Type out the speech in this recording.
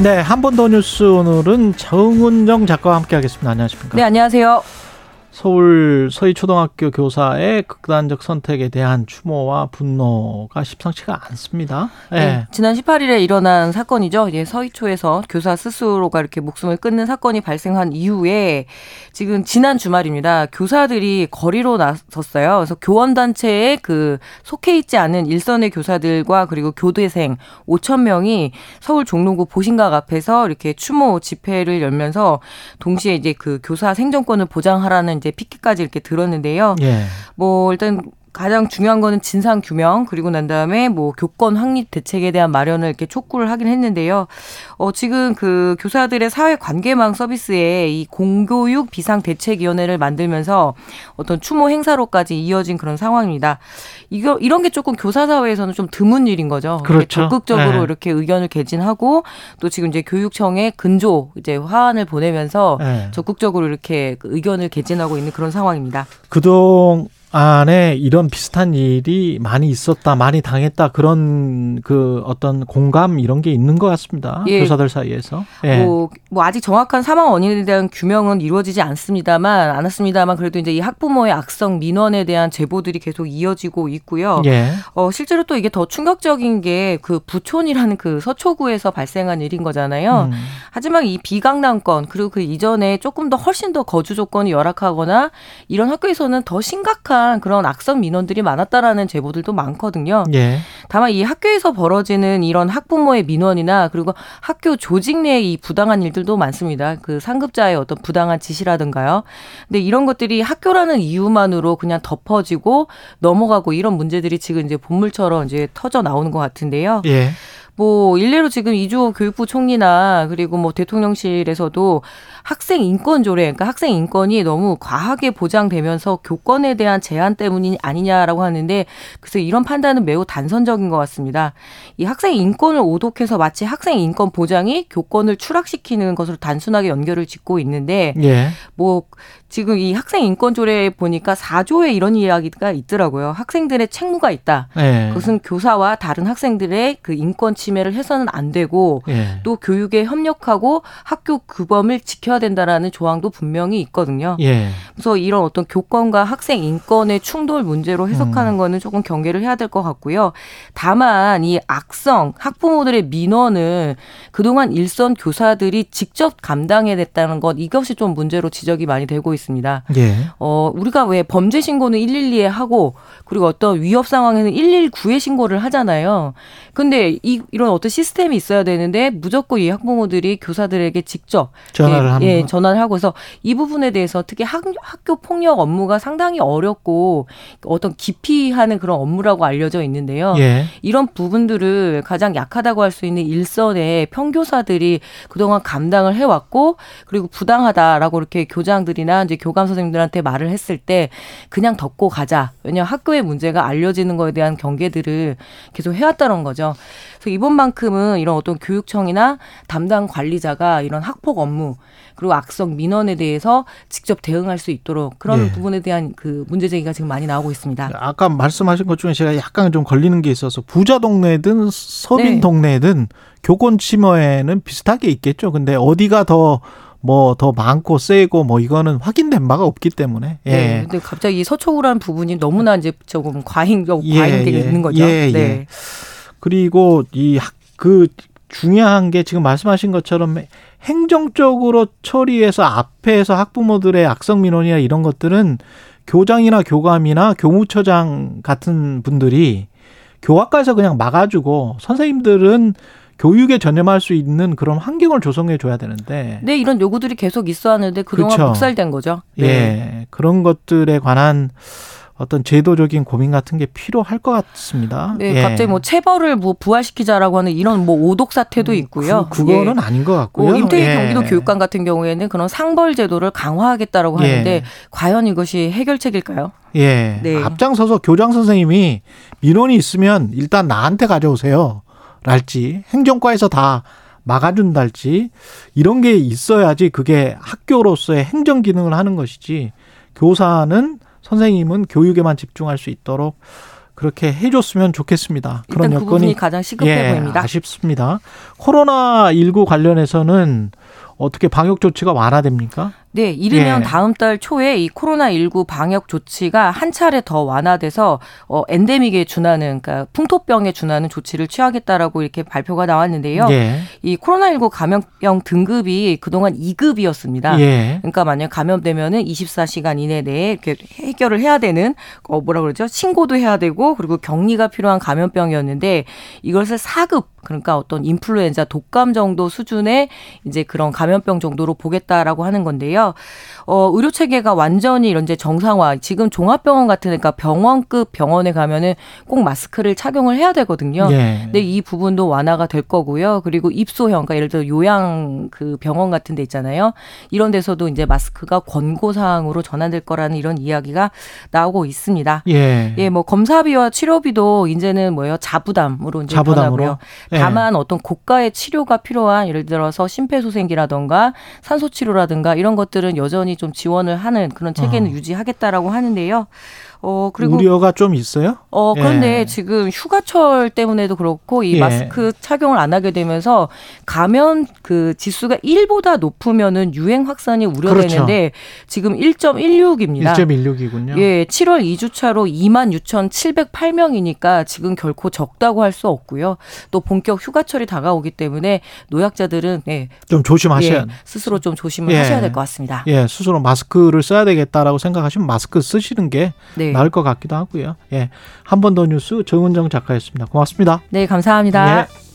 네, 한 번 더 뉴스 오늘은 정은정 작가와 함께 하겠습니다. 안녕하십니까? 네, 안녕하세요. 서울 서희초등학교 교사의 극단적 선택에 대한 추모와 분노가 십상치가 않습니다. 네. 네, 지난 18일에 일어난 사건이죠. 이제 서희초에서 교사 스스로가 이렇게 목숨을 끊는 사건이 발생한 이후에 지금 지난 주말입니다. 교사들이 거리로 나섰어요. 그래서 교원단체에 그 속해 있지 않은 일선의 교사들과 그리고 교대생 5천 명이 서울 종로구 보신각 앞에서 이렇게 추모 집회를 열면서 동시에 이제 그 교사 생존권을 보장하라는 이제 피켓까지 이렇게 들었는데요. 예. 뭐 일단 가장 중요한 거는 진상 규명 그리고 난 다음에 뭐 교권 확립 대책에 대한 마련을 이렇게 촉구를 하긴 했는데요. 어 지금 그 교사들의 사회 관계망 서비스에 이 공교육 비상 대책 위원회를 만들면서 어떤 추모 행사로까지 이어진 그런 상황입니다. 이거 이런 게 조금 교사 사회에서는 좀 드문 일인 거죠. 그렇죠. 적극적으로 네. 이렇게 의견을 개진하고 또 지금 이제 교육청에 근조 이제 화환을 보내면서 네. 적극적으로 이렇게 그 의견을 개진하고 있는 그런 상황입니다. 그동 안에 이런 비슷한 일이 많이 있었다, 많이 당했다 그런 그 어떤 공감 이런 게 있는 것 같습니다. 예. 교사들 사이에서. 예. 뭐, 뭐 아직 정확한 사망 원인에 대한 규명은 이루어지지 않습니다만 않았습니다만 그래도 이제 이 학부모의 악성 민원에 대한 제보들이 계속 이어지고 있고요. 예. 어 실제로 또 이게 더 충격적인 게 그 부촌이라는 그 서초구에서 발생한 일인 거잖아요. 음. 하지만 이 비강남권 그리고 그 이전에 조금 더 훨씬 더 거주 조건이 열악하거나 이런 학교에서는 더 심각한 심각한 그런 악성 민원들이 많았다라는 제보들도 많거든요. 예. 다만 이 학교에서 벌어지는 이런 학부모의 민원이나 그리고 학교 조직 내의 이 부당한 일들도 많습니다. 그 상급자의 어떤 부당한 지시라든가요. 근데 이런 것들이 학교라는 이유만으로 그냥 덮어지고 넘어가고 이런 문제들이 지금 이제 본물처럼 이제 터져 나오는 것 같은데요. 예. 뭐 일례로 지금 이주호 교육부 총리나 그리고 뭐 대통령실에서도 학생 인권 조례, 그러니까 학생 인권이 너무 과하게 보장되면서 교권에 대한 제한 때문이 아니냐라고 하는데 그래서 이런 판단은 매우 단선적인 것 같습니다. 이 학생 인권을 오독해서 마치 학생 인권 보장이 교권을 추락시키는 것으로 단순하게 연결을 짓고 있는데 예. 뭐 지금 이 학생 인권 조례에 보니까 4조에 이런 이야기가 있더라고요. 학생들의 책무가 있다. 네. 그것은 교사와 다른 학생들의 그 인권 침해를 해서는 안 되고 네. 또 교육에 협력하고 학교 규범을 지켜야 된다라는 조항도 분명히 있거든요. 네. 그래서 이런 어떤 교권과 학생 인권의 충돌 문제로 해석하는 음. 거는 조금 경계를 해야 될 것 같고요. 다만 이 악성 학부모들의 민원을 그동안 일선 교사들이 직접 감당해 냈다는 것 이것이 좀 문제로 지적이 많이 되고 있습니다. 예. 어, 우리가 왜 범죄 신고는 112에 하고 그리고 어떤 위협 상황에는 119에 신고를 하잖아요. 근데 이, 이런 어떤 시스템이 있어야 되는데 무조건 이 학부모들이 교사들에게 직접 전화를 하는 예, 전화를 하고서 이 부분에 대해서 특히 학, 학교 폭력 업무가 상당히 어렵고 어떤 기피하는 그런 업무라고 알려져 있는데요. 예. 이런 부분들을 가장 약하다고 할 수 있는 일선의 평교사들이 그동안 감당을 해왔고 그리고 부당하다라고 이렇게 교장들이나 이제 교감 선생님들한테 말을 했을 때 그냥 덮고 가자. 왜냐 학교의 문제가 알려지는 거에 대한 경계들을 계속 해왔다는 거죠. 그래서 이번만큼은 이런 어떤 교육청이나 담당 관리자가 이런 학폭 업무 그리고 악성 민원에 대해서 직접 대응할 수 있도록 그런 네. 부분에 대한 그 문제 제기가 지금 많이 나오고 있습니다. 아까 말씀하신 것 중에 제가 약간 좀 걸리는 게 있어서 부자 동네든 서민 네. 동네든 교권 침해는 비슷하게 있겠죠. 근데 어디가 더 뭐더 많고 세고 뭐 이거는 확인된 바가 없기 때문에. 예. 네. 근데 갑자기 서초구라는 부분이 너무나 이제 조금 과잉적 예, 과잉되게 예, 있는 거죠. 예, 예. 네. 그리고 이 그 중요한 게 지금 말씀하신 것처럼 행정적으로 처리해서 앞에서 학부모들의 악성 민원이나 이런 것들은 교장이나 교감이나 교무처장 같은 분들이 교학과에서 그냥 막아주고 선생님들은 교육에 전념할 수 있는 그런 환경을 조성해 줘야 되는데. 네, 이런 요구들이 계속 있어 왔는데 그동안 그렇죠. 묵살된 거죠. 네. 예. 그런 것들에 관한 어떤 제도적인 고민 같은 게 필요할 것 같습니다. 네, 예. 갑자기 뭐 체벌을 뭐 부활시키자라고 하는 이런 뭐 오독 사태도 음, 있고요. 그, 그거는 예. 아닌 것 같고요. 임태희 예. 경기도 교육감 같은 경우에는 그런 상벌 제도를 강화하겠다라고 예. 하는데 과연 이것이 해결책일까요? 예. 네. 앞장서서 교장 선생님이 민원이 있으면 일단 나한테 가져오세요. 랄지 행정과에서 다 막아준달지 이런 게 있어야지 그게 학교로서의 행정 기능을 하는 것이지 교사는 선생님은 교육에만 집중할 수 있도록 그렇게 해줬으면 좋겠습니다. 그런 그 여건이 가장 시급해 예, 보입니다. 아쉽습니다. 코로나 19 관련해서는 어떻게 방역 조치가 완화됩니까? 네, 이르면 예. 다음 달 초에 이 코로나19 방역 조치가 한 차례 더 완화돼서 어 엔데믹에 준하는 그러니까 풍토병에 준하는 조치를 취하겠다라고 이렇게 발표가 나왔는데요. 예. 이 코로나19 감염병 등급이 그동안 2급이었습니다. 예. 그러니까 만약 감염되면은 24시간 이내 내에 이렇게 해결을 해야 되는 어 뭐라 그러죠? 신고도 해야 되고 그리고 격리가 필요한 감염병이었는데 이것을 4급 그러니까 어떤 인플루엔자 독감 정도 수준의 이제 그런 감염병 정도로 보겠다라고 하는 건데요. 어, 의료 체계가 완전히 이런 이제 정상화. 지금 종합병원 같은 그러니까 병원급 병원에 가면은 꼭 마스크를 착용을 해야 되거든요. 예. 근데 이 부분도 완화가 될 거고요. 그리고 입소형, 그러니까 예를 들어 요양 그 병원 같은 데 있잖아요. 이런 데서도 이제 마스크가 권고 사항으로 전환될 거라는 이런 이야기가 나오고 있습니다. 예. 예, 뭐 검사비와 치료비도 이제는 뭐예요? 자부담으로 이제 자부담으로. 변하고요. 예. 다만 어떤 고가의 치료가 필요한 예를 들어서 심폐소생기라던가 산소 치료라든가 이런 것 들은 여전히 좀 지원을 하는 그런 체계는 어. 유지하겠다라고 하는데요. 어 그리고 우려가 좀 있어요? 어 그런데 예. 지금 휴가철 때문에도 그렇고 이 예. 마스크 착용을 안 하게 되면서 감염 그 지수가 1보다 높으면은 유행 확산이 우려되는데 그렇죠. 지금 1.16입니다. 1.16이군요. 예, 7월 2주 차로 2만 6,708명이니까 지금 결코 적다고 할 수 없고요. 또 본격 휴가철이 다가오기 때문에 노약자들은 예, 좀 조심하셔야 예, 스스로 좀 조심을 예. 하셔야 될 것 같습니다. 예, 스스로 마스크를 써야 되겠다라고 생각하시면 마스크 쓰시는 게 네. 나을 것 같기도 하고요. 예. 한 번 더 뉴스 정은정 작가였습니다. 고맙습니다. 네, 감사합니다. 예.